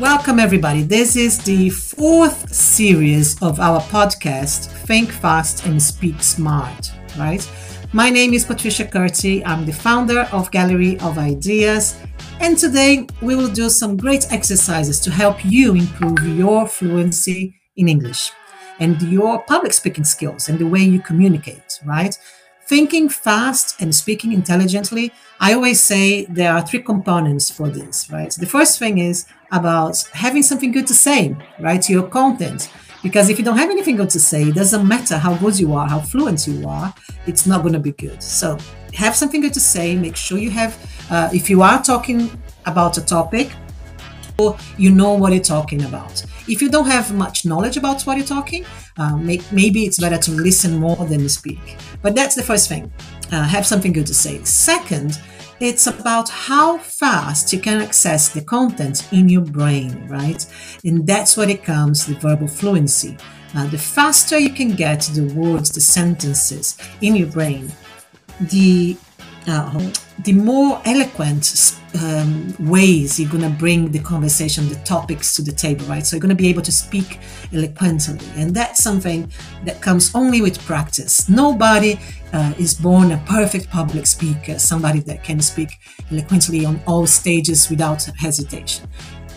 Welcome, everybody. This is the fourth series of our podcast, Think Fast and Speak Smart, right? My name is Patricia Curti. I'm the founder of Gallery of Ideas. And today we will do some great exercises to help you improve your fluency in English and your public speaking skills and the way you communicate, right? Thinking fast and speaking intelligently, I always say there are three components for this, right? The first thing is about having something good to say, right? Your content. Because if you don't have anything good to say, it doesn't matter how good you are, how fluent you are, it's not going to be good. So have something good to say. Make sure you have, uh, if you are talking about a topic, you know what you're talking about. If you don't have much knowledge about what you're talking, uh, make, maybe it's better to listen more than speak. But that's the first thing. Uh, have something good to say. Second, it's about how fast you can access the content in your brain, right? And that's what it comes the verbal fluency. Uh, the faster you can get the words, the sentences in your brain, the uh, the more eloquent um, ways you're going to bring the conversation, the topics to the table, right? So you're going to be able to speak eloquently. And that's something that comes only with practice. Nobody uh, is born a perfect public speaker, somebody that can speak eloquently on all stages without hesitation.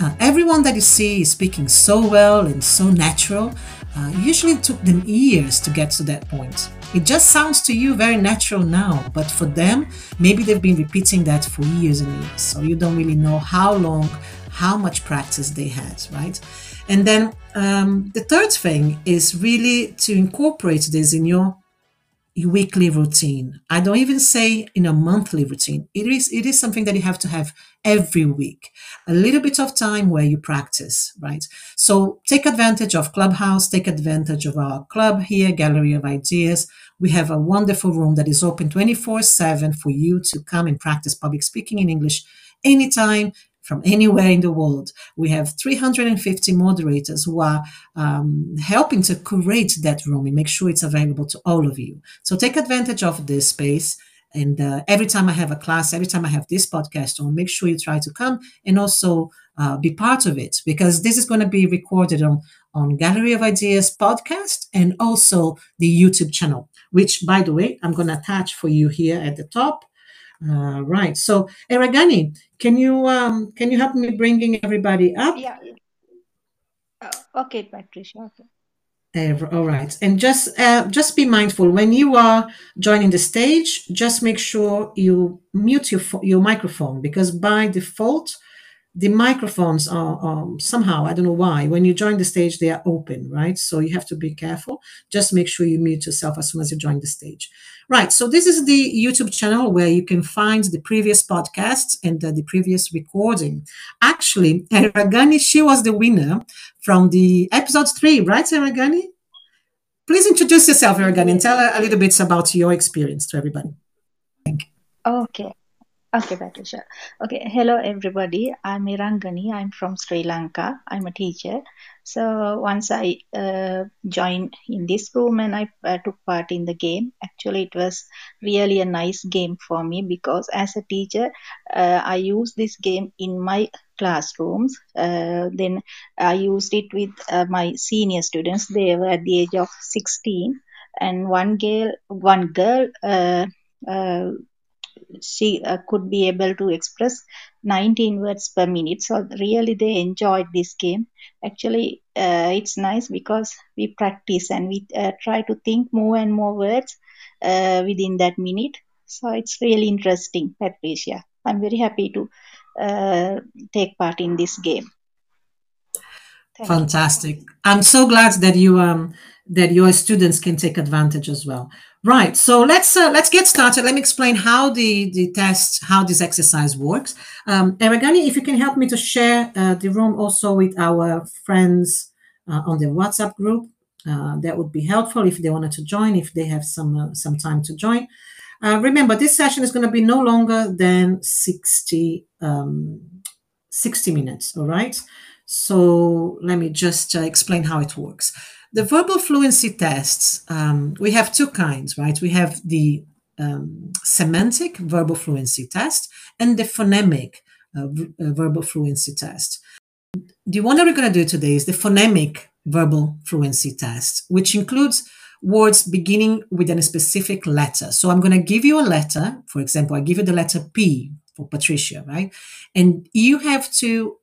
Uh, everyone that you see is speaking so well and so natural. Uh, usually took them years to get to that point. It just sounds to you very natural now, but for them, maybe they've been repeating that for years and years. So you don't really know how long, how much practice they had, right? And then um, the third thing is really to incorporate this in your weekly routine. I don't even say in a monthly routine. It is it is something that you have to have every week. A little bit of time where you practice, right? So take advantage of Clubhouse, take advantage of our club here, Gallery of Ideas. We have a wonderful room that is open 24/7 for you to come and practice public speaking in English anytime from anywhere in the world. We have 350 moderators who are um, helping to curate that room and make sure it's available to all of you. So take advantage of this space. And uh, every time I have a class, every time I have this podcast on, make sure you try to come and also uh, be part of it because this is going to be recorded on, on Gallery of Ideas podcast and also the YouTube channel, which, by the way, I'm going to attach for you here at the top. Uh, right. So, Eragani, can you um, can you help me bringing everybody up? Yeah. Uh, okay, Patricia. Okay. Uh, all right, and just uh, just be mindful when you are joining the stage. Just make sure you mute your your microphone because by default the microphones are um, somehow i don't know why when you join the stage they are open right? So you have to be careful. Just make sure you mute yourself as soon as you join the stage. Right so this is the youtube channel where you can find the previous podcasts and uh, the previous recording. Actually eragani she was the winner from the episode three right eragani? Please introduce yourself eragani and tell a little bit about your experience to everybody. Thank you. okay Okay, Patricia. Okay, hello everybody. I'm Irangani. I'm from Sri Lanka. I'm a teacher. So once I uh, joined in this room and I uh, took part in the game, actually it was really a nice game for me because as a teacher, uh, I use this game in my classrooms. Uh, then I used it with uh, my senior students. They were at the age of 16, and one girl, one girl uh, she uh, could be able to express 19 words per minute. So really they enjoyed this game. Actually uh, it's nice because we practice and we uh, try to think more and more words uh, within that minute. So it's really interesting patricia. I'm very happy to uh, take part in this game. Thank fantastic. You. i'm so glad that you um that your students can take advantage as well Right. So let's uh, let's get started. Let me explain how the the test, how this exercise works. Um, Eragani, if you can help me to share uh, the room also with our friends uh, on the WhatsApp group, uh, that would be helpful if they wanted to join, if they have some uh, some time to join. Uh, remember, this session is going to be no longer than 60, um, 60 minutes. All right. So let me just explain how it works. The verbal fluency tests, um, we have two kinds, right? We have the um, semantic verbal fluency test and the phonemic uh, uh, verbal fluency test. the one that we're going to do today is the phonemic verbal fluency test, which includes words beginning with a specific letter. So I'm going to give you a letter. For example, I give you the letter P for Patricia, right? And you have to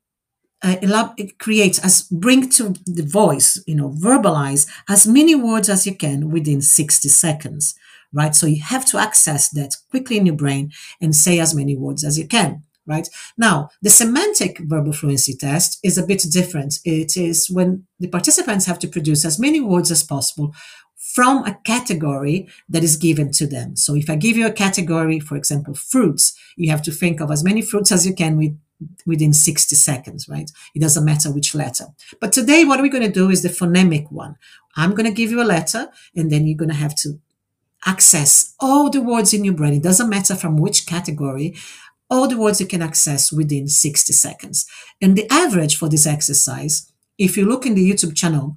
uh, create as bring to the voice, you know, verbalize as many words as you can within 60 seconds, right? So you have to access that quickly in your brain and say as many words as you can right? Now, the semantic verbal fluency test is a bit different. It is when the participants have to produce as many words as possible from a category that is given to them. So if I give you a category, for example, fruits, you have to think of as many fruits as you can with, within 60 seconds, right? It doesn't matter which letter. But today, what we're going to do is the phonemic one. I'm going to give you a letter and then you're going to have to access all the words in your brain. It doesn't matter from which category all the words you can access within 60 seconds. And the average for this exercise, if you look in the YouTube channel,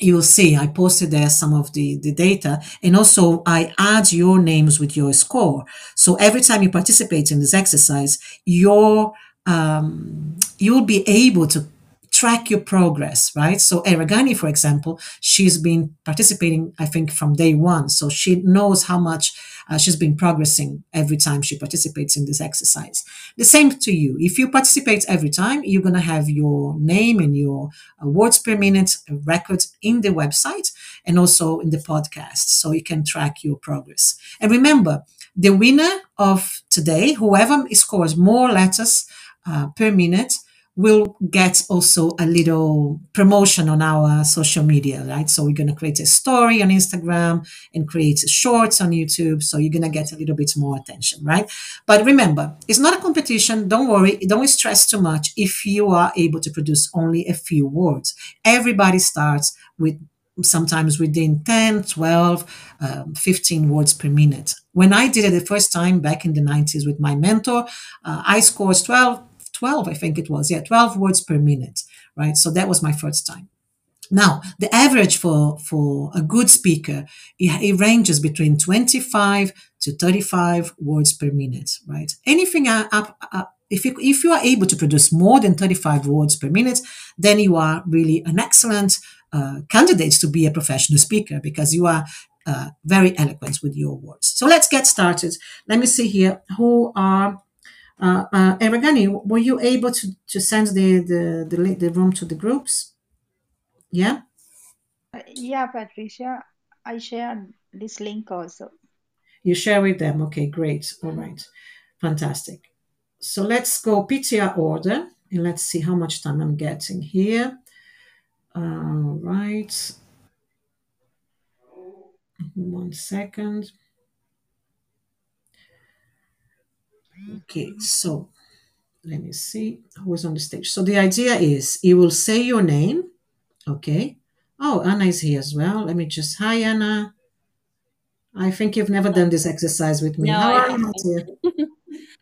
you will see I posted there some of the, the data and also I add your names with your score. So every time you participate in this exercise, your um, you'll be able to track your progress, right? So Eragani, for example, she's been participating, I think, from day one. So she knows how much uh, she's been progressing every time she participates in this exercise. The same to you. If you participate every time, you're going to have your name and your words per minute record in the website and also in the podcast. So you can track your progress. And remember, the winner of today, whoever scores more letters uh, per minute, we'll get also a little promotion on our social media, right? So we're going to create a story on Instagram and create shorts on YouTube. So you're going to get a little bit more attention, right? But remember, it's not a competition. Don't worry. Don't stress too much if you are able to produce only a few words. Everybody starts with sometimes within 10, 12, um, 15 words per minute. When I did it the first time back in the 90s with my mentor, uh, I scored 12, 12, I think it was. Yeah, 12 words per minute, right? So that was my first time. Now, the average for, for a good speaker, it, it, ranges between 25 to 35 words per minute, right? Anything up, up, if you, if you are able to produce more than 35 words per minute, then you are really an excellent uh, candidate to be a professional speaker because you are uh, very eloquent with your words. So let's get started. Let me see here who are uh, uh, Eragani, were you able to, to send the, the, the, the room to the groups? Yeah? Uh, yeah, Patricia. I shared this link also. You share with them. Okay, great. All right. Fantastic. So let's go PTR order and let's see how much time I'm getting here. All right. One second. Okay, so let me see who is on the stage. So the idea is you will say your name. Okay. Oh, Anna is here as well. Let me just, hi, Anna. I think you've never done this exercise with me. No, How are you,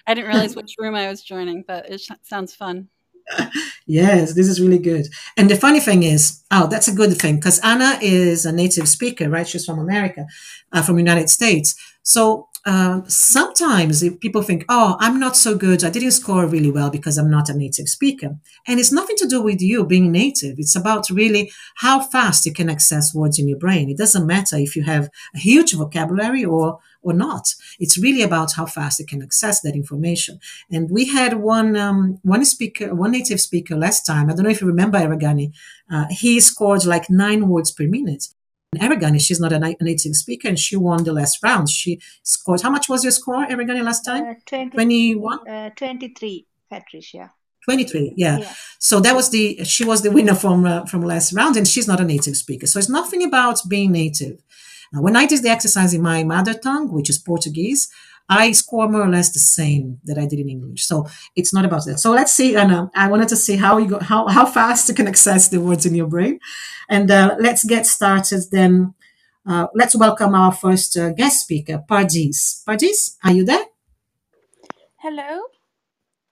I didn't realize which room I was joining, but it sounds fun. yes, this is really good. And the funny thing is, oh, that's a good thing because Anna is a native speaker, right? She's from America, uh, from United States. So uh, sometimes people think, oh, I'm not so good. I didn't score really well because I'm not a native speaker. And it's nothing to do with you being native. It's about really how fast you can access words in your brain. It doesn't matter if you have a huge vocabulary or or not. It's really about how fast you can access that information. And we had one um, one speaker, one native speaker last time. I don't know if you remember Eragani. Uh, he scored like nine words per minute. Eragani, she's not a, native speaker, and she won the last round. She scored. How much was your score, Eragani, last time? Uh, 20, 21? Uh, 23, Patricia. 23 yeah. yeah. so that was the she was the winner from uh, from last round and she's not a native speaker so it's nothing about being native now, when i did the exercise in my mother tongue which is portuguese I score more or less the same that I did in English. So it's not about that. So let's see. And uh, I wanted to see how you go, how, how fast you can access the words in your brain. And uh, let's get started then. Uh, let's welcome our first uh, guest speaker, Pardis. Pardis, are you there? Hello.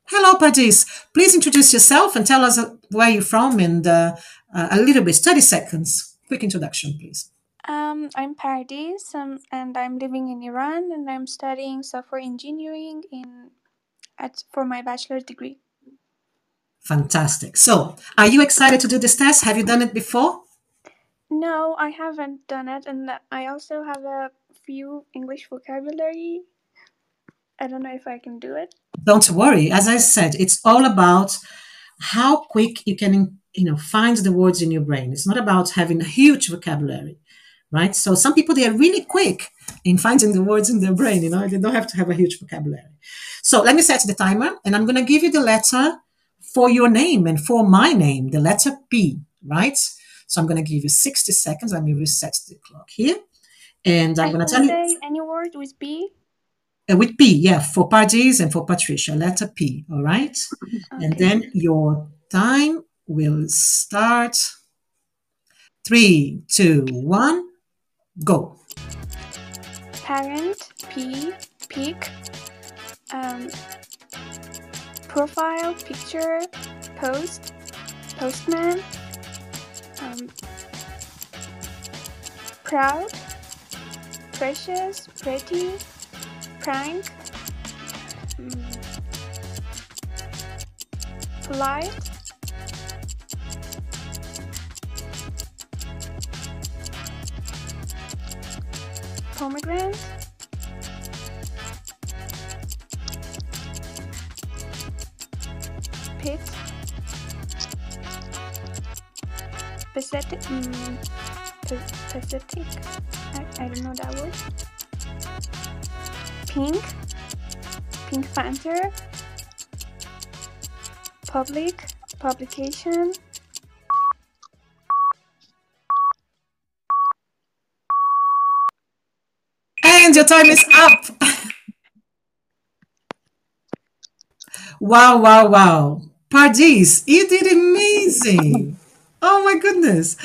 Hello, Pardis. Please introduce yourself and tell us uh, where you're from and uh, a little bit, 30 seconds. Quick introduction, please. Um, I'm Pardis, um, and I'm living in Iran, and I'm studying software engineering in at for my bachelor's degree. Fantastic. So, are you excited to do this test? Have you done it before? No, I haven't done it, and I also have a few English vocabulary. I don't know if I can do it. Don't worry. As I said, it's all about how quick you can, you know, find the words in your brain. It's not about having a huge vocabulary, right? So some people they are really quick in finding the words in their brain. You know, they don't have to have a huge vocabulary. So let me set the timer, and I'm going to give you the letter for your name and for my name, the letter P, right? So I'm going to give you 60 seconds. Let me reset the clock here. And I'm going to tell you. Any word with P? Uh, with P, yeah, for Pardis and for Patricia, letter P, all right? Okay. And then your time will start. Three, two, one, go. Parent, P, peak, um, profile, picture, post, postman, um, proud, precious, pretty, prank, um, polite, pomegranate, pit, pathetic, um, pathetic, I, I don't know that word, pink, Pink Panther, public, publication, Your time is up. wow, wow, wow. Pardis, you did amazing. Oh my goodness.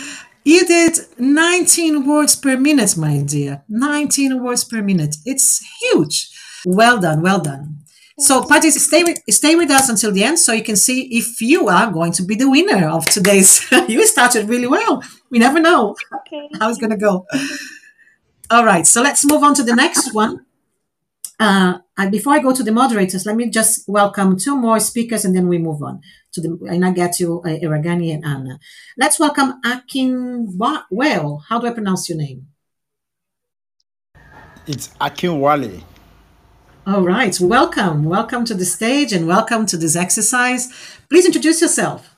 You did 19 words per minute, my dear. 19 words per minute. It's huge. Well done, well done. So, Pardis, stay with, stay with us until the end so you can see if you are going to be the winner of today's. you started really well. We never know okay. how it's going to go. All right, so let's move on to the next one. Uh, and before I go to the moderators, let me just welcome two more speakers and then we move on to the, and I get you, uh, Iragani and Anna. Let's welcome Akin Well. How do I pronounce your name? It's Akin Wale. All right, welcome. Welcome to the stage and welcome to this exercise. Please introduce yourself.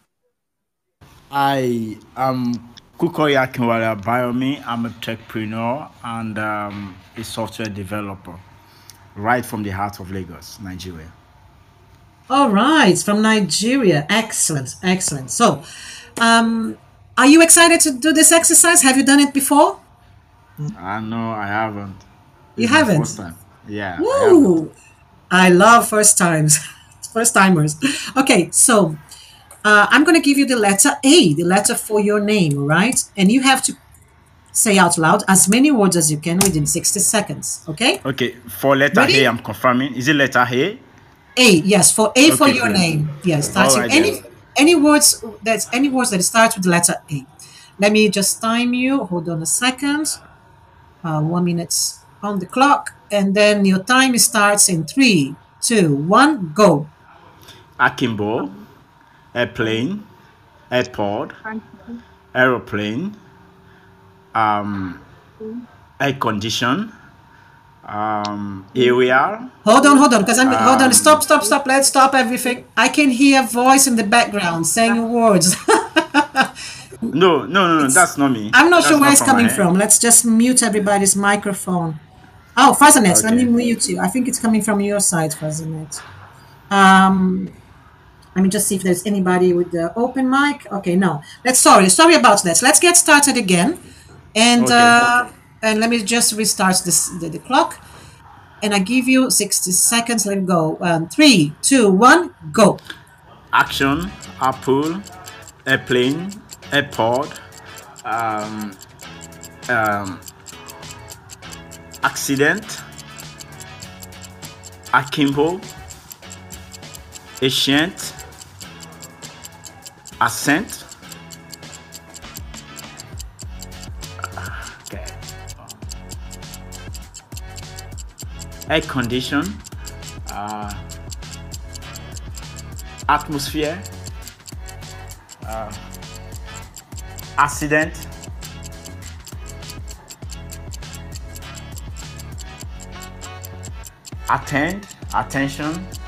I am Kukoyi Akinwale Biomi. I'm a techpreneur and um, a software developer right from the heart of Lagos, Nigeria. All right, from Nigeria. Excellent, excellent. So, um, are you excited to do this exercise? Have you done it before? I know I haven't. You haven't? First time. Yeah. Woo! I, I love first times, first timers. Okay, so uh, I'm going to give you the letter A, the letter for your name, right? And you have to say out loud as many words as you can within 60 seconds, okay? Okay, for letter Ready? A, I'm confirming. Is it letter A? A, yes, for A okay, for your name. Yes, starting right, any yes. any words that's any words that start with the letter A. Let me just time you. Hold on a second. Uh, one minute on the clock, and then your time starts in three, two, one, go. Akimbo, airplane, airport, aeroplane, um, air condition, um, area. Hold on, hold on, because I'm um, hold on. Stop, stop, stop. Let's stop everything. I can hear a voice in the background saying words. no, no, no, no. That's not me. I'm not that's sure where it's coming from. Let's just mute everybody's microphone. Oh, Fazanet, okay. let me mute you. I think it's coming from your side, Fazanet. Um, let me just see if there's anybody with the open mic. Okay, no. Let's sorry, sorry about that. Let's get started again, and okay, uh, okay. and let me just restart this the, the, clock, and I give you sixty seconds. Let me go. Um, three, two, one, go. Action. Apple. Airplane. Airport. Um, um, accident, akimbo, ancient, ascent. Okay. Air condition, uh, atmosphere, Uh, accident. Attend. Attention.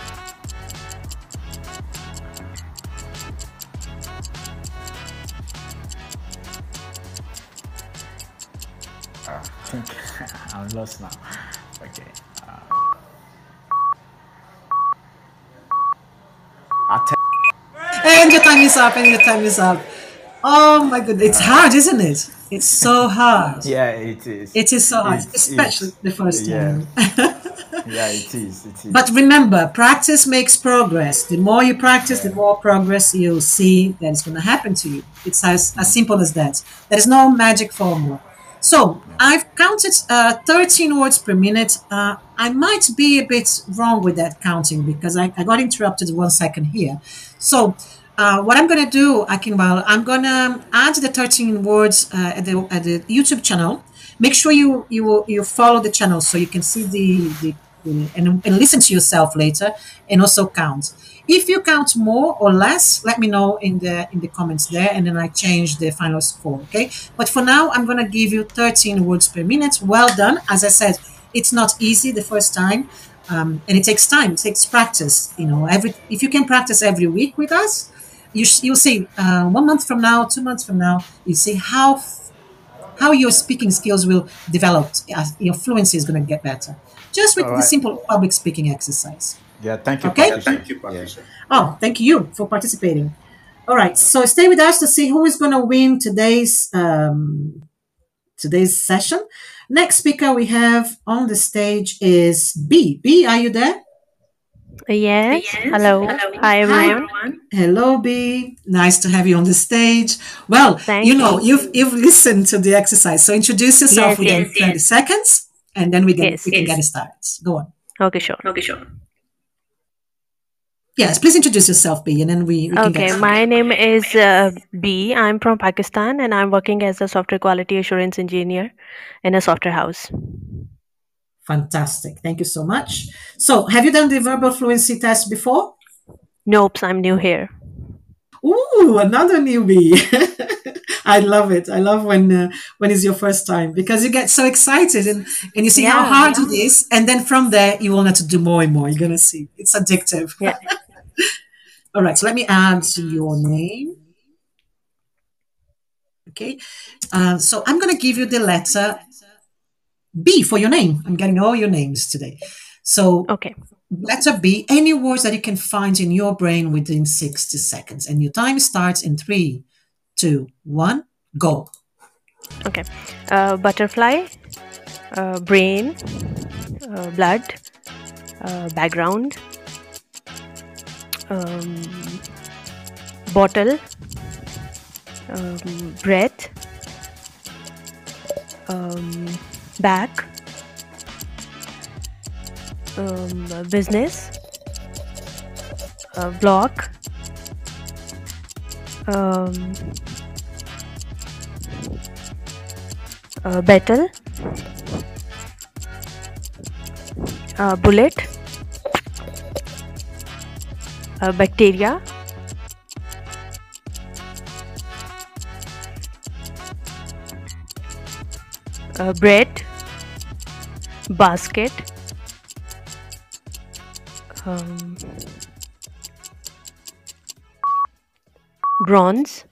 And your time is up, and your time is up. Oh my goodness, it's hard, isn't it? It's so hard. Yeah, it is. It is so hard, It especially the first time. Yeah, it is. It is. But remember, practice makes progress. The more you practice, the more progress you'll see that is going to happen to you. It's as, as simple as that. There is no magic formula. So I've counted uh, 13 words per minute. Uh, I might be a bit wrong with that counting because I, I got interrupted one second here. So uh, what I'm to do, Akinbal, I'm to add the 13 words uh, at, the, at the YouTube channel. Make sure you you you follow the channel so you can see the, the, the and, and listen to yourself later and also count. If you count more or less, let me know in the in the comments there, and then I change the final score. Okay. But for now, I'm gonna give you 13 words per minute. Well done. As I said, it's not easy the first time, um, and it takes time. It takes practice. You know, every if you can practice every week with us, you sh- you'll see uh, one month from now, two months from now, you see how f- how your speaking skills will develop. As your fluency is going to get better, just with All the simple public speaking exercise. yeah, thank you. Okay. Patricia. Thank you, Patricia. Oh, thank you for participating. All right, so stay with us to see who is going to win today's um, today's session. Next speaker we have on the stage is B. B, are you there? Yes. Hello. Hi, everyone. Hello, B. Nice to have you on the stage. Well, Thank you know, you. you've you've listened to the exercise, so introduce yourself Yes, within yes, thirty seconds, and then we can Yes, we can get it started. Go on. Okay, sure. Okay, sure. Yes, please introduce yourself, B, and then we, we can Okay, started. my name is uh, B. I'm from Pakistan and I'm working as a software quality assurance engineer in a software house. Fantastic. Thank you so much. So, have you done the verbal fluency test before? Nope, I'm new here. Ooh, another newbie. I love it. I love when uh, when it's your first time because you get so excited and, and you see how Yeah, hard it is, and then from there you want to do more and more. You're gonna see it's addictive. Yeah. All right. So let me add to your name. Okay. Uh, so I'm gonna give you the letter B for your name. I'm getting all your names today. So Okay. Letter B, any words that you can find in your brain within 60 seconds. And your time starts in three, two, one, go. Okay. Uh, butterfly, uh, brain, uh, blood, uh, background, um, bottle, um, breath, um, back, um, business, uh, block, um, uh, battle, uh, bullet, uh, bacteria, uh, bread, basket, um, bronze,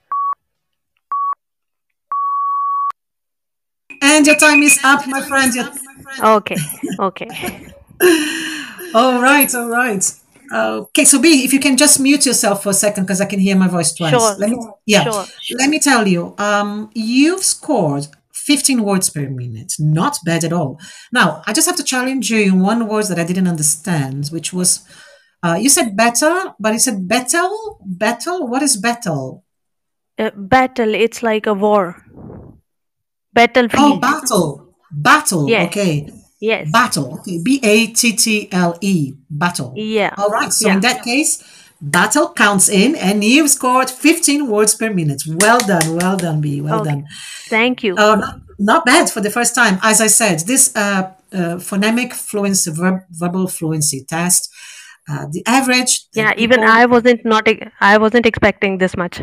And your time is up, my friend. Your- okay, okay. All right, all right. Okay, so B, if you can just mute yourself for a second because I can hear my voice twice. Sure, Let me, yeah. sure. Let me tell you, um, you've scored 15 words per minute. Not bad at all. Now, I just have to challenge you in one word that I didn't understand, which was uh, you said battle, but you said battle? Battle? What is battle? Uh, battle, it's like a war. Battlefield. Oh, battle. Battle. Yes. Okay. yes. Battle. Okay. B A T T L E. Battle. Yeah. All right. So Yeah. in that case, battle counts in, and you've scored 15 words per minute. Well done. Well done, B. Well Okay. done. Thank you. Uh, not, not bad for the first time. As I said, this uh, uh, phonemic fluency, verb, verbal fluency test, uh, the average. that yeah, even I wasn't not i wasn't expecting this much.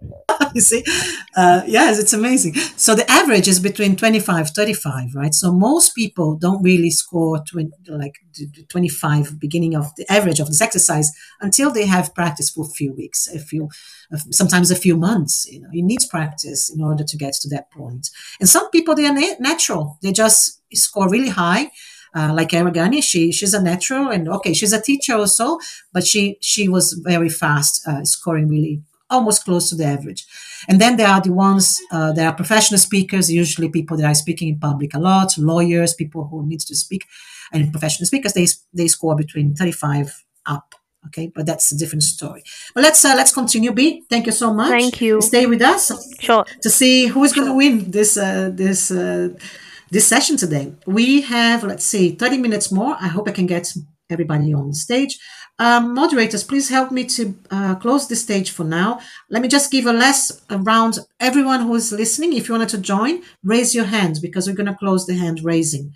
you see? Uh, yes it's amazing. So the average is between 25 35 right? So most people don't really score 20, like 25 beginning of the average of this exercise until they have practice for a few weeks a few sometimes a few months you know? You need practice in order to get to that point. And some people they are na- natural. They just score really high uh, like Aragani, she she's a natural and okay, she's a teacher also, but she she was very fast, uh, scoring really almost close to the average. And then there are the ones, uh, there are professional speakers, usually people that are speaking in public a lot, lawyers, people who need to speak, and professional speakers, they, they score between 35 up. Okay, but that's a different story. But let's uh, let's continue. B, thank you so much. Thank you. Stay with us. Sure. To see who is going to win this uh, this uh, this session today. We have let's see, thirty minutes more. I hope I can get everybody on stage. Um, moderators, please help me to uh, close the stage for now. Let me just give a last round. Everyone who is listening, if you wanted to join, raise your hand because we're going to close the hand raising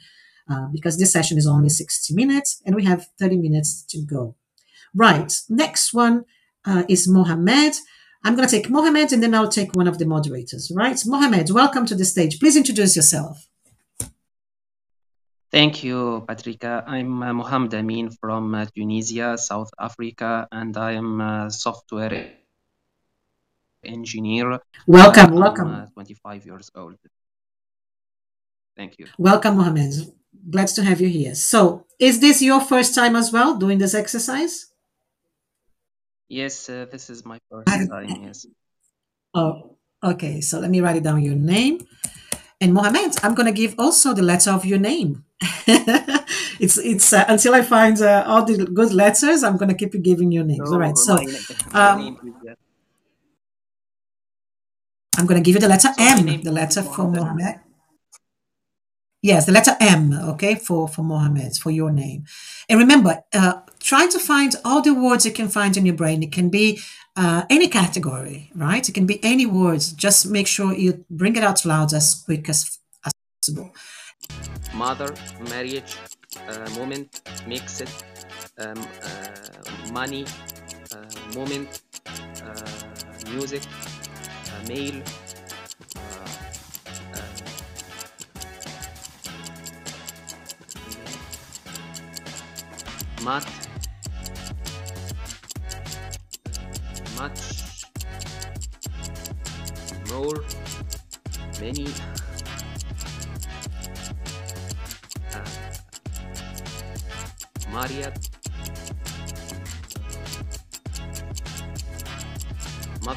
uh, because this session is only 60 minutes and we have 30 minutes to go. Right, next one uh, is Mohamed. I'm going to take Mohamed and then I'll take one of the moderators, right? Mohamed, welcome to the stage. Please introduce yourself. Thank you, Patricia. I'm uh, Mohamed Amin from uh, Tunisia, South Africa, and I am a software engineer. Welcome, welcome. Uh, 25 years old. Thank you. Welcome, Mohamed. Glad to have you here. So, is this your first time as well doing this exercise? Yes, uh, this is my first time, yes. Oh, okay. So, let me write it down your name. And Mohamed, I'm going to give also the letter of your name. it's it's uh, until I find uh, all the good letters, I'm going to keep giving you names. all right. So um, I'm going to give you the letter So M, the letter for Mohammed. Mohammed. Yes, the letter M, okay, for for Mohammed, for your name. And remember, uh, try to find all the words you can find in your brain. It can be uh, any category, right? It can be any words. Just make sure you bring it out loud as quick as, as possible. Mother, marriage, uh, moment, mix it, um, uh, money, uh, moment, uh, music, uh, mail, uh, uh, mat, much, more, many,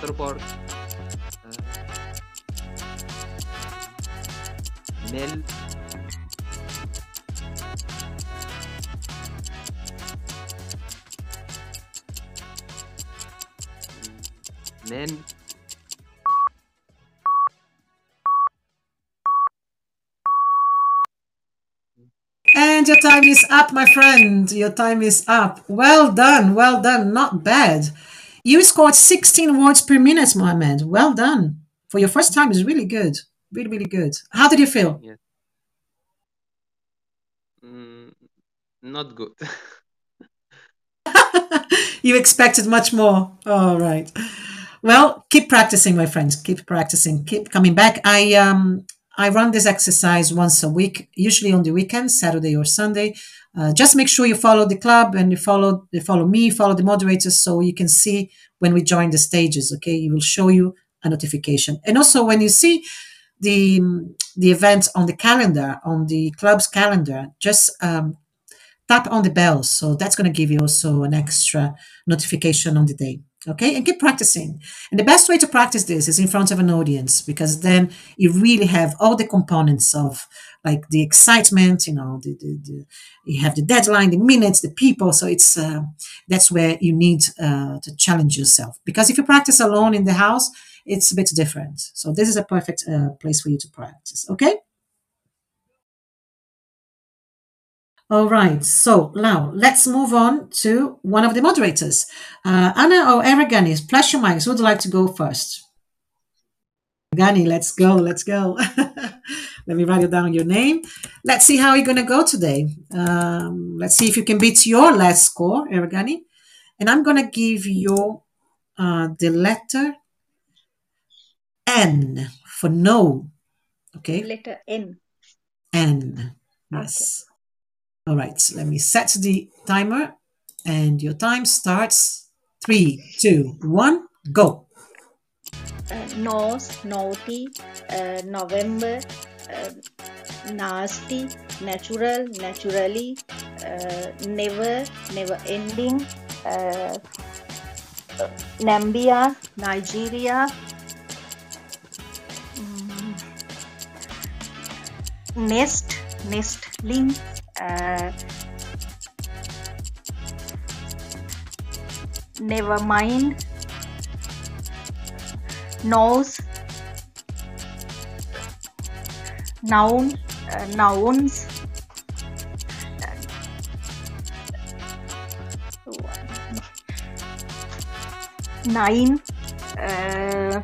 uh, Mel, men, And your time is up, my friend. Your time is up. Well done. Well done. Not bad. You scored 16 words per minute, Mohammed. Well done. For your first time, is really good. Really, really good. How did you feel? yes. Mm, not good. you expected much more. All right. Well, keep practicing, my friends. Keep practicing. Keep coming back. I um I run this exercise once a week, usually on the weekend, Saturday or Sunday. Uh, just make sure you follow the club and you follow you follow me, follow the moderators, so you can see when we join the stages. Okay, it will show you a notification, and also when you see the the events on the calendar on the club's calendar, just um, tap on the bell. So that's going to give you also an extra notification on the day. Okay, and keep practicing. And the best way to practice this is in front of an audience because then you really have all the components of like the excitement, you know, the, the, the you have the deadline, the minutes, the people. So it's uh, that's where you need uh, to challenge yourself because if you practice alone in the house, it's a bit different. So this is a perfect uh, place for you to practice. Okay. All right. So now let's move on to one of the moderators. Uh, Anna or Eragani, flash your mics. Who would like to go first? Gani, let's go. Let's go. Let me write it down your name. Let's see how you're going to go today. Um, let's see if you can beat your last score, Eragani. And I'm going to give you uh, the letter N for no. Okay. Letter N. N. Yes. All right. So let me set the timer, and your time starts. Three, two, one, go. Nose, naughty, November, nasty, natural, naturally, never, never ending, Nambia, Nigeria, nest, nestling, uh, never mind, nose, noun, uh, nouns, nine, uh,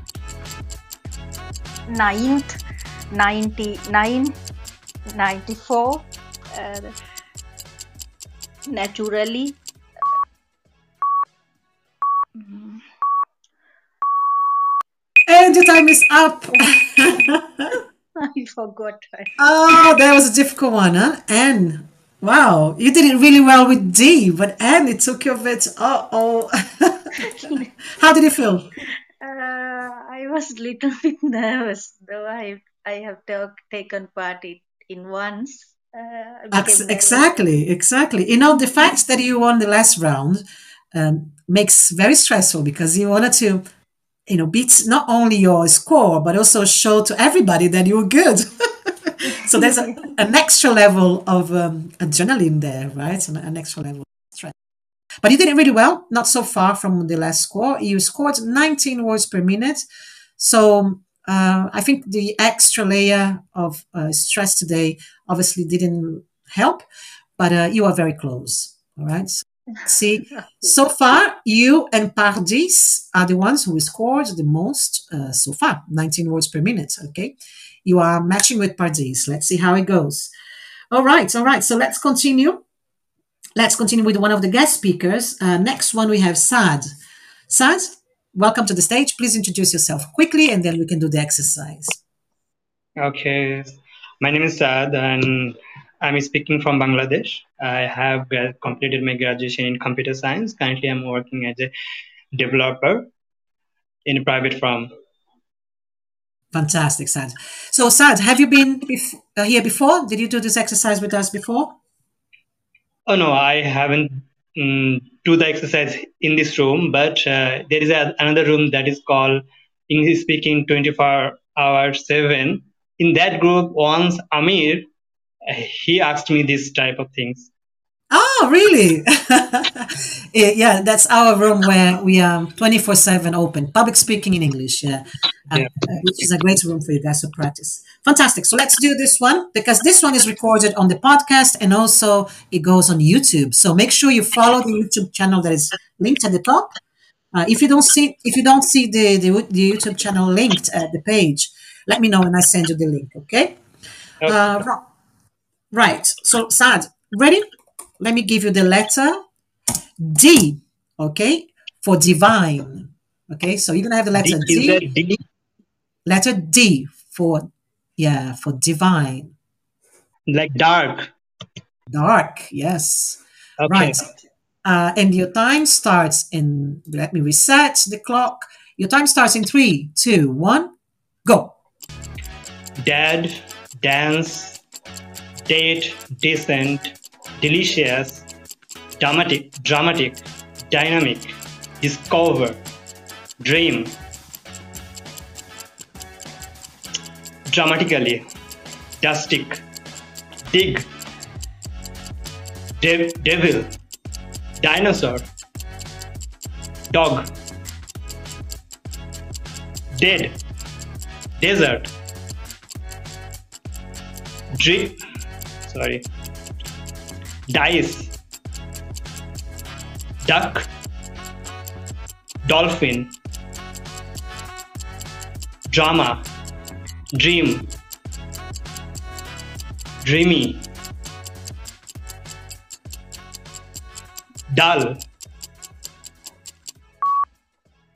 ninth, ninety nine, ninety four, uh, naturally. And your time is up. I forgot. oh, that was a difficult one, huh? N. Wow, you did it really well with D, but N, it took you a bit. Uh oh. How did you feel? Uh, I was a little bit nervous, though I I have talk, taken part in, in once. Uh, I became Ex- nervous. exactly, exactly. You know, the fact that you won the last round um, makes very stressful because you wanted to, you know, beat not only your score but also show to everybody that you were good. so there's a, an extra level of um, adrenaline there, right? An, an extra level of stress. But you did it really well, not so far from the last score. You scored 19 words per minute. So uh, I think the extra layer of uh, stress today obviously didn't help, but uh, you are very close. All right. So, see, so far you and Pardis are the ones who scored the most uh, so far, 19 words per minute. Okay. You are matching with Pardis. Let's see how it goes. All right. All right. So let's continue. Let's continue with one of the guest speakers. Uh, next one, we have Saad. Saad, welcome to the stage. Please introduce yourself quickly and then we can do the exercise. Okay, my name is Saad and I'm speaking from Bangladesh. I have completed my graduation in computer science. Currently, I'm working as a developer in a private firm. Fantastic, Saad. So, Saad, have you been bef- uh, here before? Did you do this exercise with us before? Oh no, I haven't mm, do the exercise in this room, but uh, there is a, another room that is called English Speaking 24 Hours 7. In that group, once Amir, he asked me this type of things. Oh, really? Yeah, that's our room where we are 24 7 open, public speaking in English, yeah. Uh, Yeah. uh, which is a great room for you guys to practice. Fantastic. So let's do this one because this one is recorded on the podcast and also it goes on YouTube. So make sure you follow the YouTube channel that is linked at the top. Uh, if you don't see if you don't see the, the the YouTube channel linked at the page, let me know and I send you the link. Okay. Okay. Uh, right. So Sad, ready? Let me give you the letter D. Okay, for divine. Okay, so you're gonna have the letter D, D. D? Letter D for yeah for divine. Like dark. Dark. Yes. Okay. Right. Uh, and your time starts in. Let me reset the clock. Your time starts in three, two, one, go. Dad, dance, date, decent, delicious, dramatic, dramatic, dynamic, discover, dream, dramatically, dustic, dig, dev- devil, dinosaur, dog, dead, desert, drip, sorry, dice, duck, dolphin, drama, dream, dreamy, dull,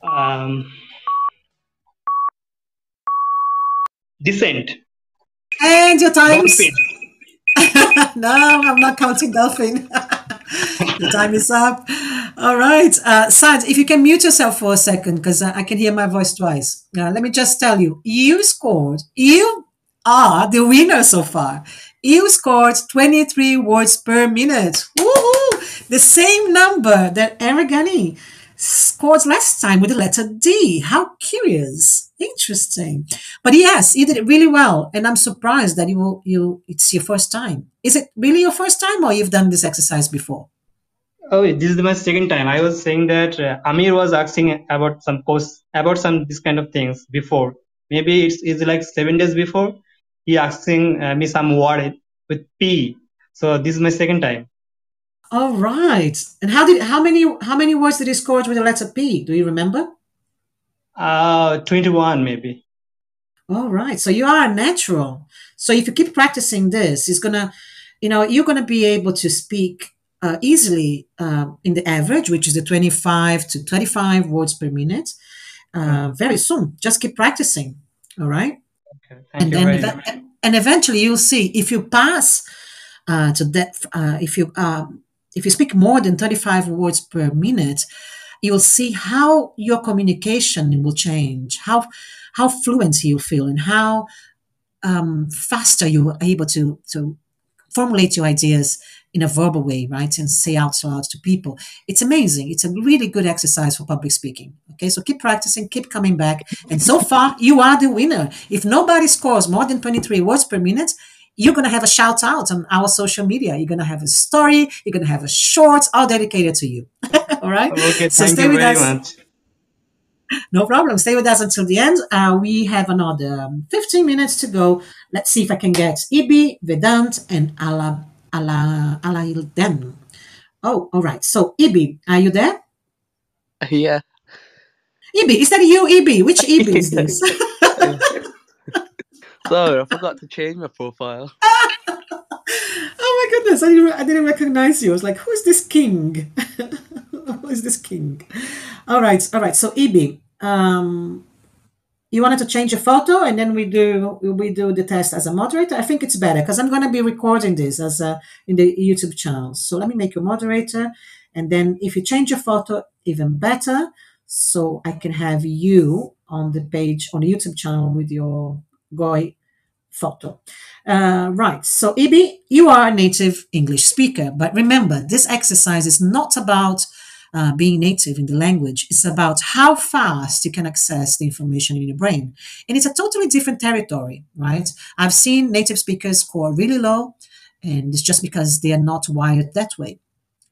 um, descent. And your times? Dolphin. no, I'm not counting dolphin. the time is up. All right. Uh, Sad, if you can mute yourself for a second, because I can hear my voice twice. Now, let me just tell you, you scored, you are the winner so far. You scored 23 words per minute. Woohoo! The same number that Aragani scored last time with the letter D. How curious. Interesting. But yes, you did it really well. And I'm surprised that you you it's your first time. Is it really your first time or you've done this exercise before? Oh, this is my second time. I was saying that uh, Amir was asking about some posts about some this kind of things before. Maybe it's, it's like seven days before. He asking uh, me some word with P. So this is my second time. All right. And how did how many how many words did he score with the letter P? Do you remember? Uh, 21 maybe. All right. So you are a natural. So if you keep practicing this, it's gonna, you know, you're gonna be able to speak uh, easily uh, in the average, which is the 25 to 35 words per minute, uh, very soon. Just keep practicing. All right. Okay. And then much. and eventually you'll see if you pass uh, to that uh, if you um, if you speak more than 35 words per minute you'll see how your communication will change how how fluent you feel and how um, faster you are able to to formulate your ideas in a verbal way right and say out loud to people. It's amazing. It's a really good exercise for public speaking. Okay so keep practicing keep coming back. And so far you are the winner. If nobody scores more than 23 words per minute you're going to have a shout out on our social media you're going to have a story you're going to have a short all dedicated to you all right Okay, so thank stay you with very us much. no problem. Stay with us until the end. Uh, we have another um, 15 minutes to go. Let's see if I can get Ibi, Vedant, and Ala, Ala, Alailden. Oh, all right. So, Ibi, are you there? Yeah. Ibi, is that you, Ibi? Which Ibi is this? Sorry, I forgot to change my profile. oh my goodness, I didn't, I didn't recognize you. I was like, who is this king? who is this king? All right, all right. So, Ibi, um, you wanted to change your photo and then we do we do the test as a moderator i think it's better because i'm going to be recording this as a in the youtube channel so let me make you moderator and then if you change your photo even better so i can have you on the page on the youtube channel with your goy photo uh, right so ibi you are a native english speaker but remember this exercise is not about uh, being native in the language. It's about how fast you can access the information in your brain. And it's a totally different territory, right? I've seen native speakers score really low, and it's just because they are not wired that way,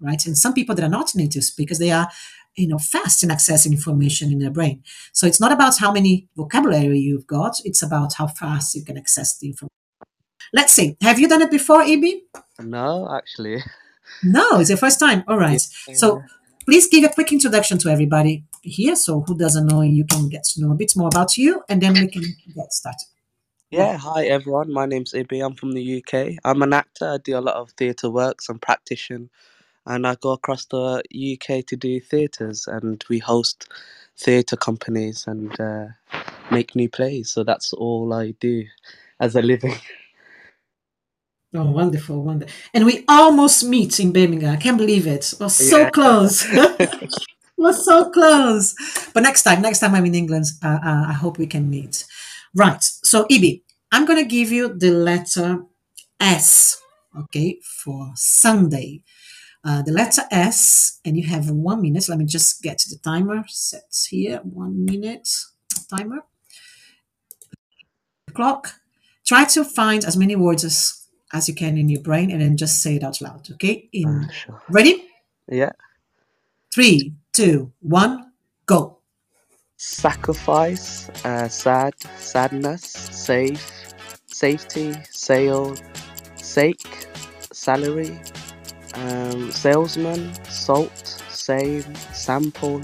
right? And some people that are not native speakers, they are you know fast in accessing information in their brain so it's not about how many vocabulary you've got it's about how fast you can access the information let's see have you done it before Ibi No, actually. no it's your first time all right so please give a quick introduction to everybody here. So who doesn't know you can get to know a bit more about you and then we can get started. Yeah, hi everyone. My name's Ibi. I'm from the UK. I'm an actor. I do a lot of theatre works. I'm practitioner, and I go across the UK to do theatres, and we host theatre companies and uh, make new plays. So that's all I do as a living. Oh, wonderful, wonderful. And we almost meet in Birmingham. I can't believe it. We're so Yeah. close. We're so close. But next time, next time I'm in England, uh, uh, I hope we can meet. Right. So, Ibi, I'm going to give you the letter S, okay, for Sunday. Uh, the letter S, and you have one minute. Let me just get the timer set here. One minute timer. Clock. Try to find as many words as, as you can in your brain and then just say it out loud, okay? In Ready? Yeah. Three, two, one, go. Sacrifice, uh, sad, sadness, safe, safety, sale, sake, salary, um, salesman, salt, same, sample,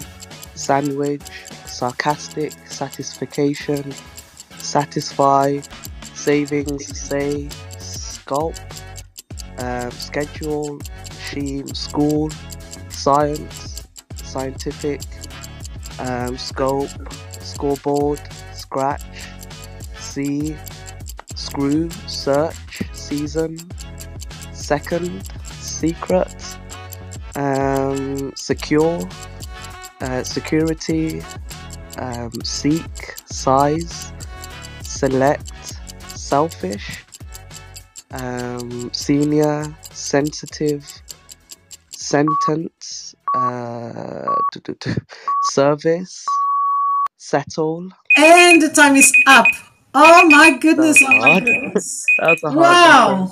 sandwich, sarcastic, satisfaction, satisfy, savings, say, sculpt, um, schedule, sheen, school, science, scientific, um, scope, scoreboard, scratch, see, screw, search, season, second, secret, um, secure, uh, security, um, seek, size, select, selfish, um, senior, sensitive, sentence, uh, service, settle. And the time is up. Oh my goodness! Oh my goodness! wow,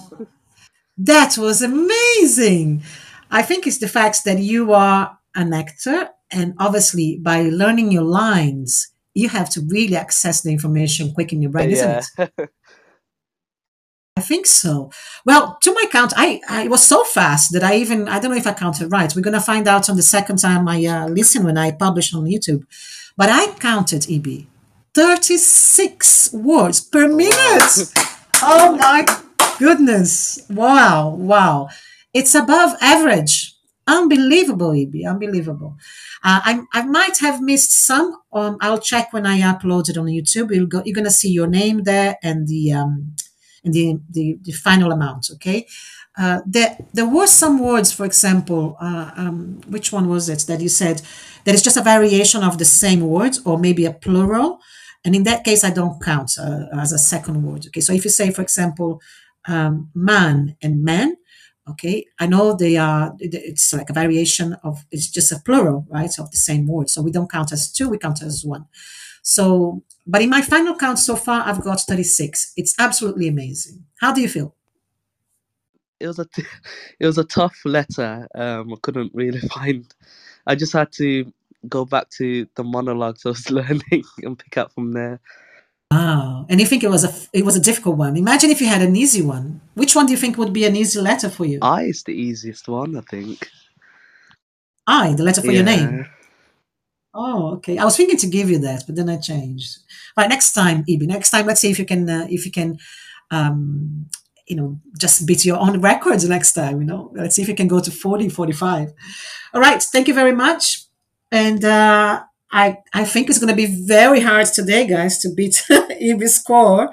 that was amazing. I think it's the fact that you are an actor, and obviously by learning your lines, you have to really access the information quick in your brain, isn't yeah. it? I think so. Well, to my count, I, I was so fast that I even I don't know if I counted right. We're gonna find out on the second time I uh, listen when I publish on YouTube. But I counted Ibi 36 words per minute. oh my goodness! Wow, wow! It's above average. Unbelievable, Ibi. Unbelievable. Uh, I, I might have missed some. Um, I'll check when I upload it on YouTube. You'll go, you're gonna see your name there and the um, and the, the, the final amount, okay? Uh, there, there were some words, for example, uh, um, which one was it that you said that it's just a variation of the same word or maybe a plural? And in that case, I don't count uh, as a second word, okay? So if you say, for example, um, man and men. okay, I know they are, it's like a variation of, it's just a plural, right, of the same word. So we don't count as two, we count as one. So, but in my final count so far, I've got 36. It's absolutely amazing. How do you feel? It was a t- it was a tough letter. Um, I couldn't really find. I just had to go back to the monologues I was learning and pick up from there. Wow! And you think it was a it was a difficult one? Imagine if you had an easy one. Which one do you think would be an easy letter for you? I is the easiest one, I think. I, the letter for your name. Oh, okay. I was thinking to give you that, but then I changed. Right, next time, Ibi. Next time, let's see if you can, uh, if you can, um, you know, just beat your own records next time. You know, let's see if you can go to 40, 45. All right. Thank you very much. And uh, I, I think it's going to be very hard today, guys, to beat Ibi's score.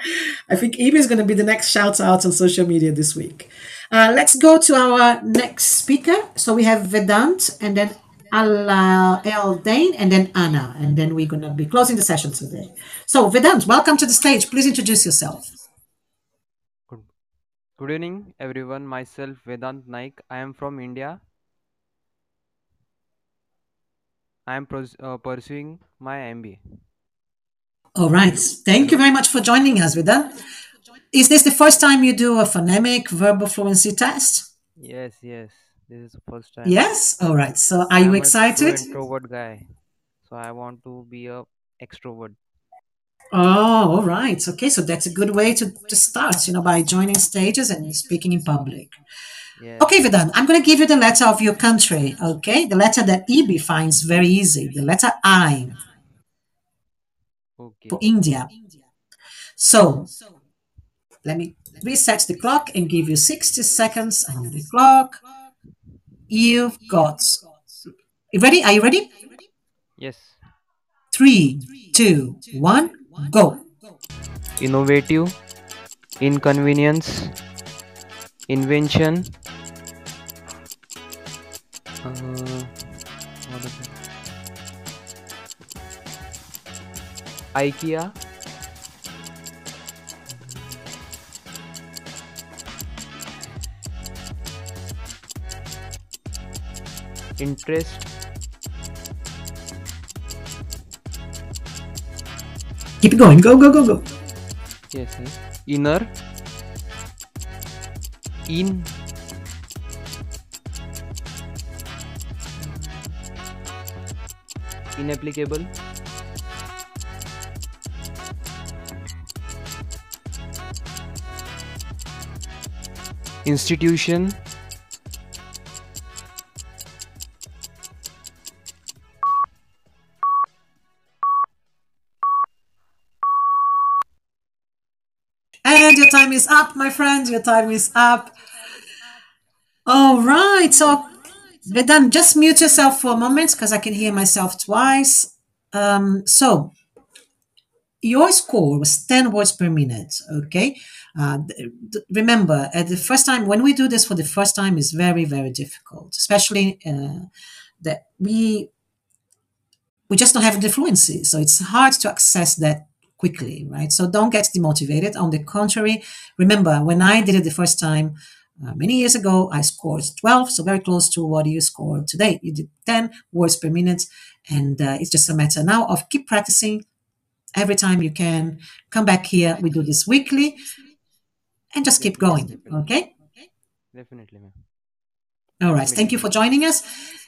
I think Ibi is going to be the next shout out on social media this week. Uh, let's go to our next speaker. So we have Vedant and then Al Eldane and then Anna. And then we're going to be closing the session today. So Vedant, welcome to the stage. Please introduce yourself. Good evening, everyone. Myself Vedant Naik. I am from India. I am pros- uh, pursuing my MBA. All right. Thank you very much for joining us, Vedant. Is this the first time you do a phonemic verbal fluency test? Yes, yes. This is the first time. Yes. All right. So are I'm you excited? introvert guy, so I want to be a extrovert. Oh, all right. Okay, so that's a good way to, to start, you know, by joining stages and speaking in public. Yes. Okay, Vedant, I'm going to give you the letter of your country, okay? The letter that Ibi finds very easy, the letter I Okay. for India. So, let me reset the clock and give you 60 seconds on the clock. You've got. You ready? Are you ready? Yes. Three, two, one, go. Innovative, inconvenience, invention. IKEA. Interest. Keep going. Go, go, go, go. Yes, yes. Inner. In. Inapplicable. Institution. And your time is up, my friend. Your time is up. All right. So, Vedant, just mute yourself for a moment because I can hear myself twice. Um, so, your score was 10 words per minute. Okay. Uh, remember, at the first time, when we do this for the first time, is very, very difficult, especially uh, that we we just don't have the fluency. So it's hard to access that quickly, right? So don't get demotivated. On the contrary, remember when I did it the first time uh, many years ago, I scored 12, so very close to what you scored today. You did 10 words per minute, and uh, it's just a matter now of keep practicing every time you can. Come back here. We do this weekly, and just keep going. Okay. Definitely, ma'am. All right. Thank you for joining us,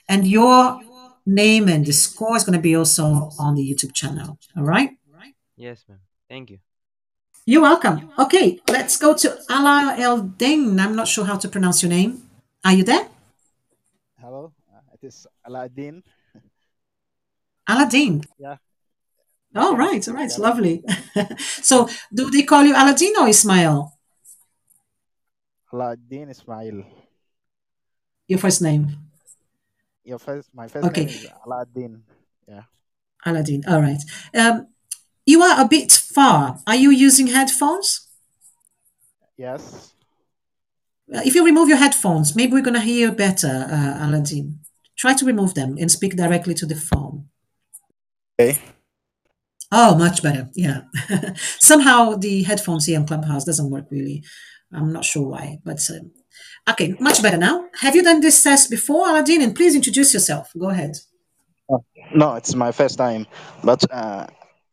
and your name and the score is going to be also on the YouTube channel. All right. Yes, ma'am. Thank you. You're welcome. Okay, let's go to Ala El Ding. I'm not sure how to pronounce your name. Are you there? Hello, uh, it is Aladdin. Aladdin. Yeah. All right, all right, lovely. so, do they call you Aladdin or Ismail? Aladdin Ismail. Your first name? Your first, my first Okay. name is Aladdin. Yeah. Aladdin. All right. Um, you are a bit far. Are you using headphones? Yes. Uh, If you remove your headphones, maybe we're going to hear better, uh, Aladdin. Try to remove them and speak directly to the phone. Okay. Oh, much better. Yeah. Somehow the headphones here on Clubhouse doesn't work really. I'm not sure why, but um, okay, much better now. Have you done this test before, Aladdin? And please introduce yourself. Go ahead. Oh, no, it's my first time, but uh,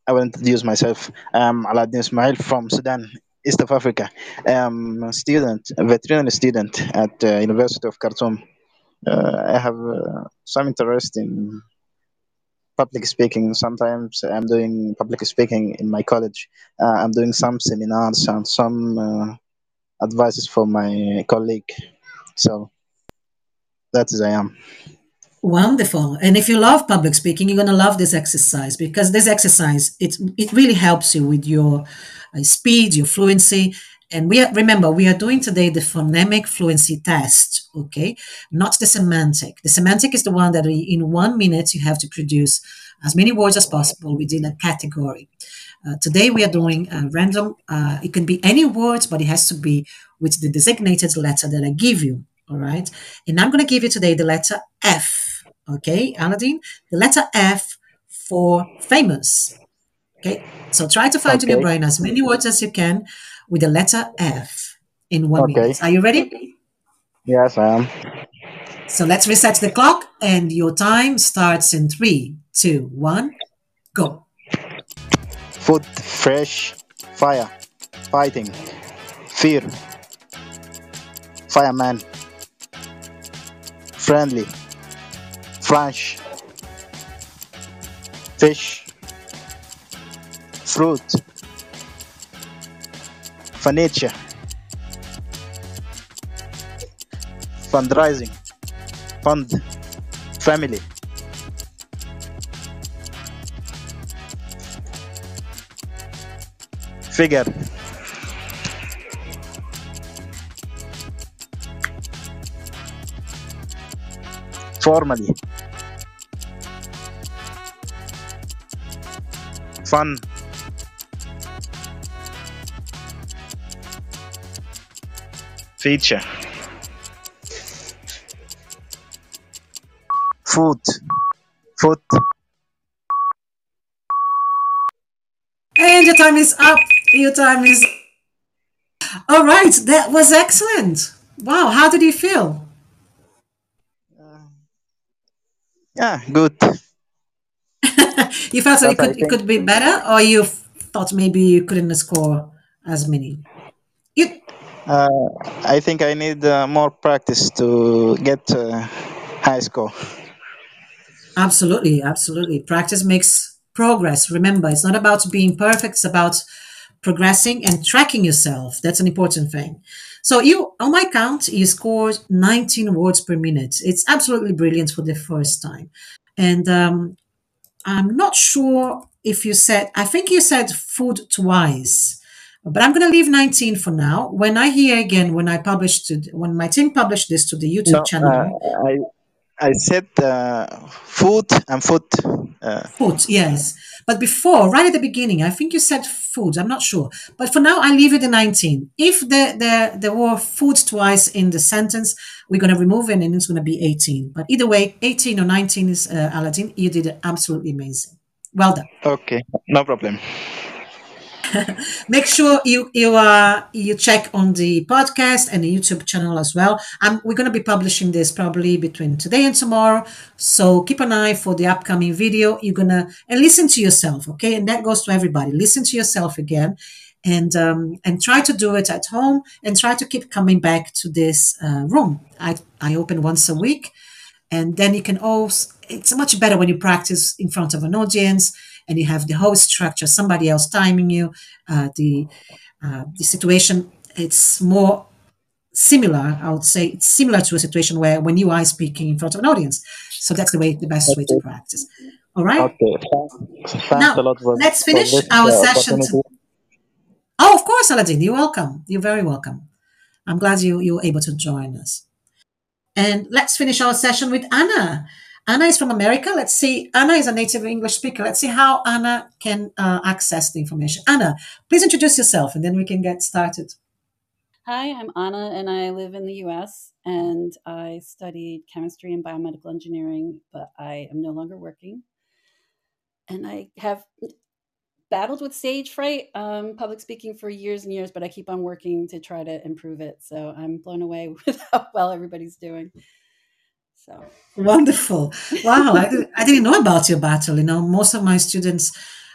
I will introduce myself. I'm Aladdin Ismail from Sudan, East of Africa. I'm a student, a veterinary student at the University of Khartoum. Uh, I have uh, some interest in public speaking. Sometimes I'm doing public speaking in my college. Uh, I'm doing some seminars and some uh, advices for my colleague. So that is I am. Wonderful. And if you love public speaking, you're going to love this exercise because this exercise it it really helps you with your uh, speed, your fluency. And we are, remember we are doing today the phonemic fluency test, okay? Not the semantic. The semantic is the one that we, in one minute you have to produce as many words as possible within a category. Uh, today we are doing a random. Uh, it can be any words, but it has to be with the designated letter that I give you. All right, and I'm going to give you today the letter F. Okay, Aladdin, the letter F for famous. Okay, so try to find in your brain as many words as you can with the letter F in one Okay. minute. Are you ready? Yes, I am. So let's reset the clock, and your time starts in three, two, one, go. Food, fresh, fire, fighting, fear, fireman, friendly, French, fish, fruit, furniture, fundraising, fund, family. Figure. Formally. Fun. Feature. Food. Food. And your time is up. Your time is. All right, that was excellent. Wow, how did you feel? Yeah, good. You felt that it could it could be better, or you thought maybe you couldn't score as many? You uh, I think I need uh, more practice to get uh, high score. absolutely, absolutely. Practice makes progress. Remember, it's not about being perfect; it's about progressing and tracking yourself. That's an important thing. So you, on my count, you scored 19 words per minute. It's absolutely brilliant for the first time. And um, I'm not sure if you said, I think you said food twice, but I'm going to leave 19 for now. When I hear again, when I published it, when my team published this to the YouTube No, channel, uh, I I said uh, food and food. Uh, Food, yes. But before, right at the beginning, I think you said food. I'm not sure. But for now, I leave it at 19. If there, there, there were food twice in the sentence, we're going to remove it and it's going to be 18. But either way, 18 or 19 is uh, Aladdin. You did it absolutely amazing. Well done. okay, no problem. Make sure you you uh you check on the podcast and the YouTube channel as well. Um, we're going to be publishing this probably between today and tomorrow. So keep an eye for the upcoming video. You're gonna and listen to yourself, okay? And that goes to everybody. Listen to yourself again, and um, and try to do it at home and try to keep coming back to this uh, room. I I open once a week, and then you can also. It's much better when you practice in front of an audience and you have the host structure, somebody else timing you. Uh, the uh, the situation it's more similar. I would say it's similar to a situation where when you are speaking in front of an audience. So that's the way the best way to practice. All right. Okay, thanks, Now a lot for, let's finish our uh, session. Oh, of course, Aladdin. You're welcome. You're very welcome. I'm glad you you were able to join us. And let's finish our session with Anna. Anna is from America. Let's see. Anna is a native English speaker. Let's see how Anna can uh, access the information. Anna, please introduce yourself and then we can get started. Hi, I'm Anna, and I live in the US. And I studied chemistry and biomedical engineering, but I am no longer working. And I have battled with stage fright, um, public speaking for years and years, but I keep on working to try to improve it. So I'm blown away with how well everybody's doing. So Wonderful. Wow. I, didn't, I didn't know about your battle. You know, most of my students,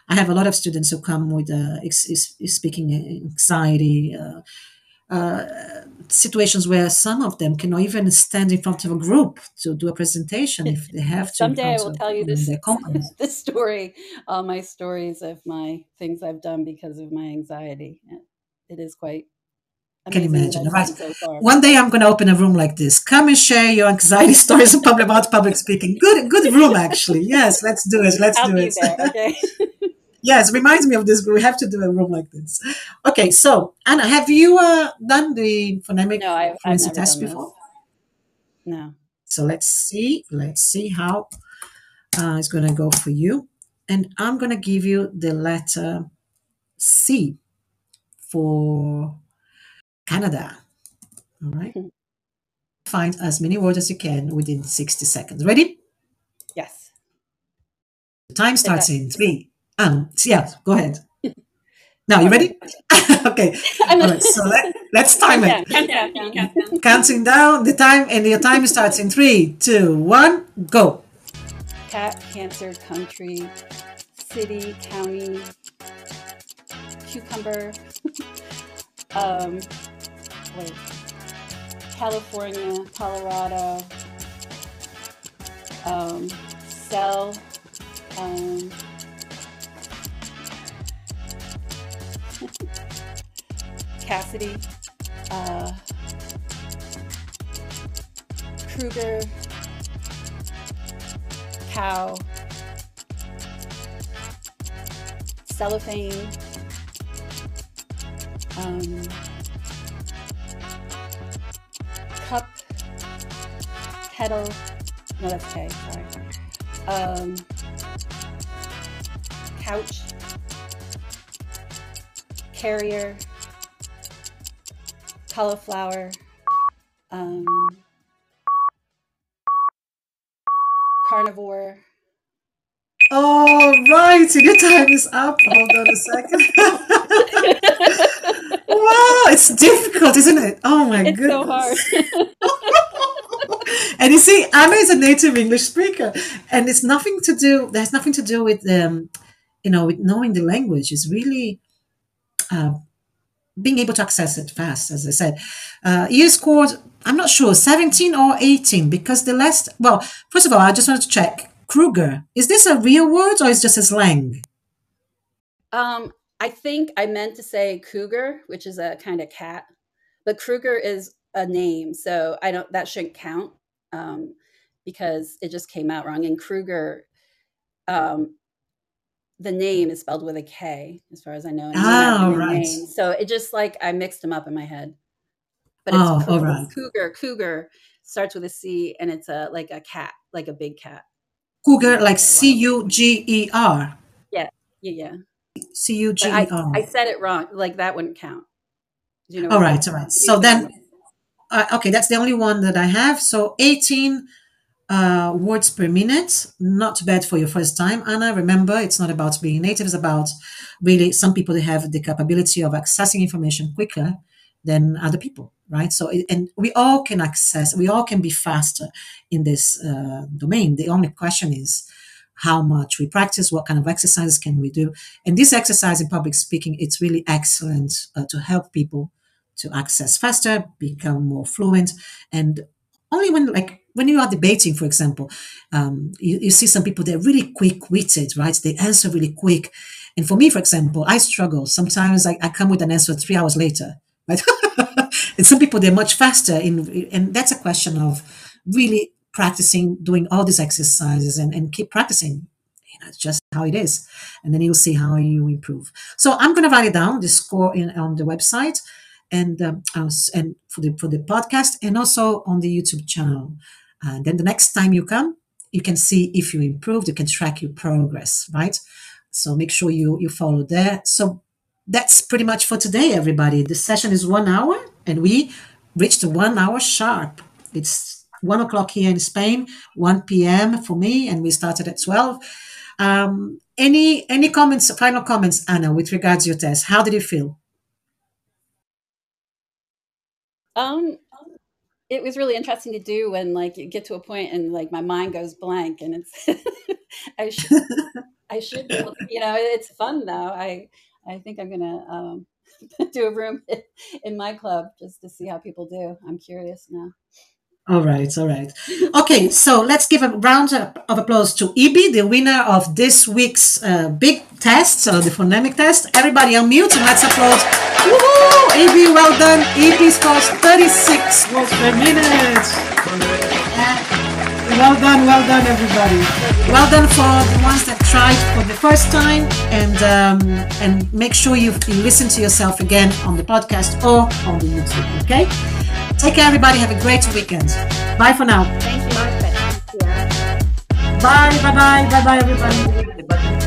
I have a lot of students who come with uh, ex- ex- speaking anxiety, uh, uh, situations where some of them cannot even stand in front of a group to do a presentation if they have to someday I will tell you this this story, all my stories of my things I've done because of my anxiety. It is quite I can imagine. Right. so. One day I'm going to open a room like this. Come and share your anxiety stories about public speaking. Good, good room actually. Yes, let's do it. Let's I'll do it. there. Okay. yes, reminds me of this. We have to do a room like this. Okay, so Anna, have you uh, done the phonemic no, I've, fluency test this. before? No. So let's see. Let's see how uh, it's going to go for you. And I'm going to give you the letter C for Canada. All right. Find as many words as you can within 60 seconds. Ready? Yes. The time starts in three. Um, yeah, go ahead. Now, you ready? okay. All right. So let, let's time it. Counting down the time, and your time starts in three, two, one, go. Cat, cancer, country, city, county, cucumber, um, wait, California, Colorado, um, cell, um, Cassidy, uh, Kruger, cow, cellophane, um, kettle. No, that's K. Sorry. Um, couch, carrier, cauliflower, um, carnivore. All right, your time is up. Hold on a second. wow, it's difficult, isn't it? Oh my It's so goodness. hard. And you see, Anna is a native English speaker, and it's nothing to do. There's nothing to do with um, you know, with knowing the language. It's really uh, being able to access it fast, as I said. Uh, you scored, I'm not sure, 17 or 18, because the last, well, first of all, I just wanted to check. Kruger, is this a real word or is just a slang? Um, I think I meant to say cougar, which is a kind of cat, but Kruger is a name, so I don't. That shouldn't count um, because it just came out wrong. And Kruger, um, the name is spelled with a K, as far as I know, and it may not be the right. name. So it just like I mixed them up in my head. but it's Oh, cougar, right. cougar. Cougar starts with a C, and it's a like a cat, like a big cat. Cougar, like C U G E R. Yeah, yeah, yeah. C U G E I R. I said it wrong. Like that wouldn't count. You know? All right, all right. So then, uh, okay, that's the only one that I have. So 18 uh, words per minute. Not bad for your first time, Anna. Remember, it's not about being native. It's about really some people they have the capability of accessing information quicker than other people, right? So, and we all can access. We all can be faster in this uh, domain. The only question is how much we practice, what kind of exercises can we do, and this exercise in public speaking, it's really excellent uh, to help people to access faster, become more fluent, and only when like when you are debating, for example, um, you, you see some people they're really quick-witted, right? They answer really quick, and for me, for example, I struggle. Sometimes I, I come with an answer three hours later, right? and some people they're much faster in, and that's a question of really practicing doing all these exercises and, and keep practicing you know, it's just how it is and then you'll see how you improve so i'm going to write it down the score in on the website and um, uh, and for the for the podcast and also on the youtube channel. And then the next time you come you can see if you improved you can track your progress right? So make sure you you follow there. So that's pretty much for today everybody. The session is one hour and we reached one hour sharp. It's one o'clock here in spain 1 p.m for me and we started at 12 um, any any comments final comments anna with regards to your test? How did you feel Um, it was really interesting to do when like you get to a point and like my mind goes blank and it's I should I should you know it's fun though. I I think I'm gonna um, do a room in my club just to see how people do. I'm curious now. all right all right okay so let's give a round of of applause to Ibi, the winner of this week's uh, big test so the phonemic test everybody unmute and let's applaud Woohoo! Ibi, well done Ibi scores 36 words per minute Well done, well done, everybody. Well done for the ones that tried for the first time, and um, and make sure you, you listen to yourself again on the podcast or on the YouTube. Okay. Take care, everybody. Have a great weekend. Bye for now. Thank you. Bye, bye, bye, bye, bye, everybody.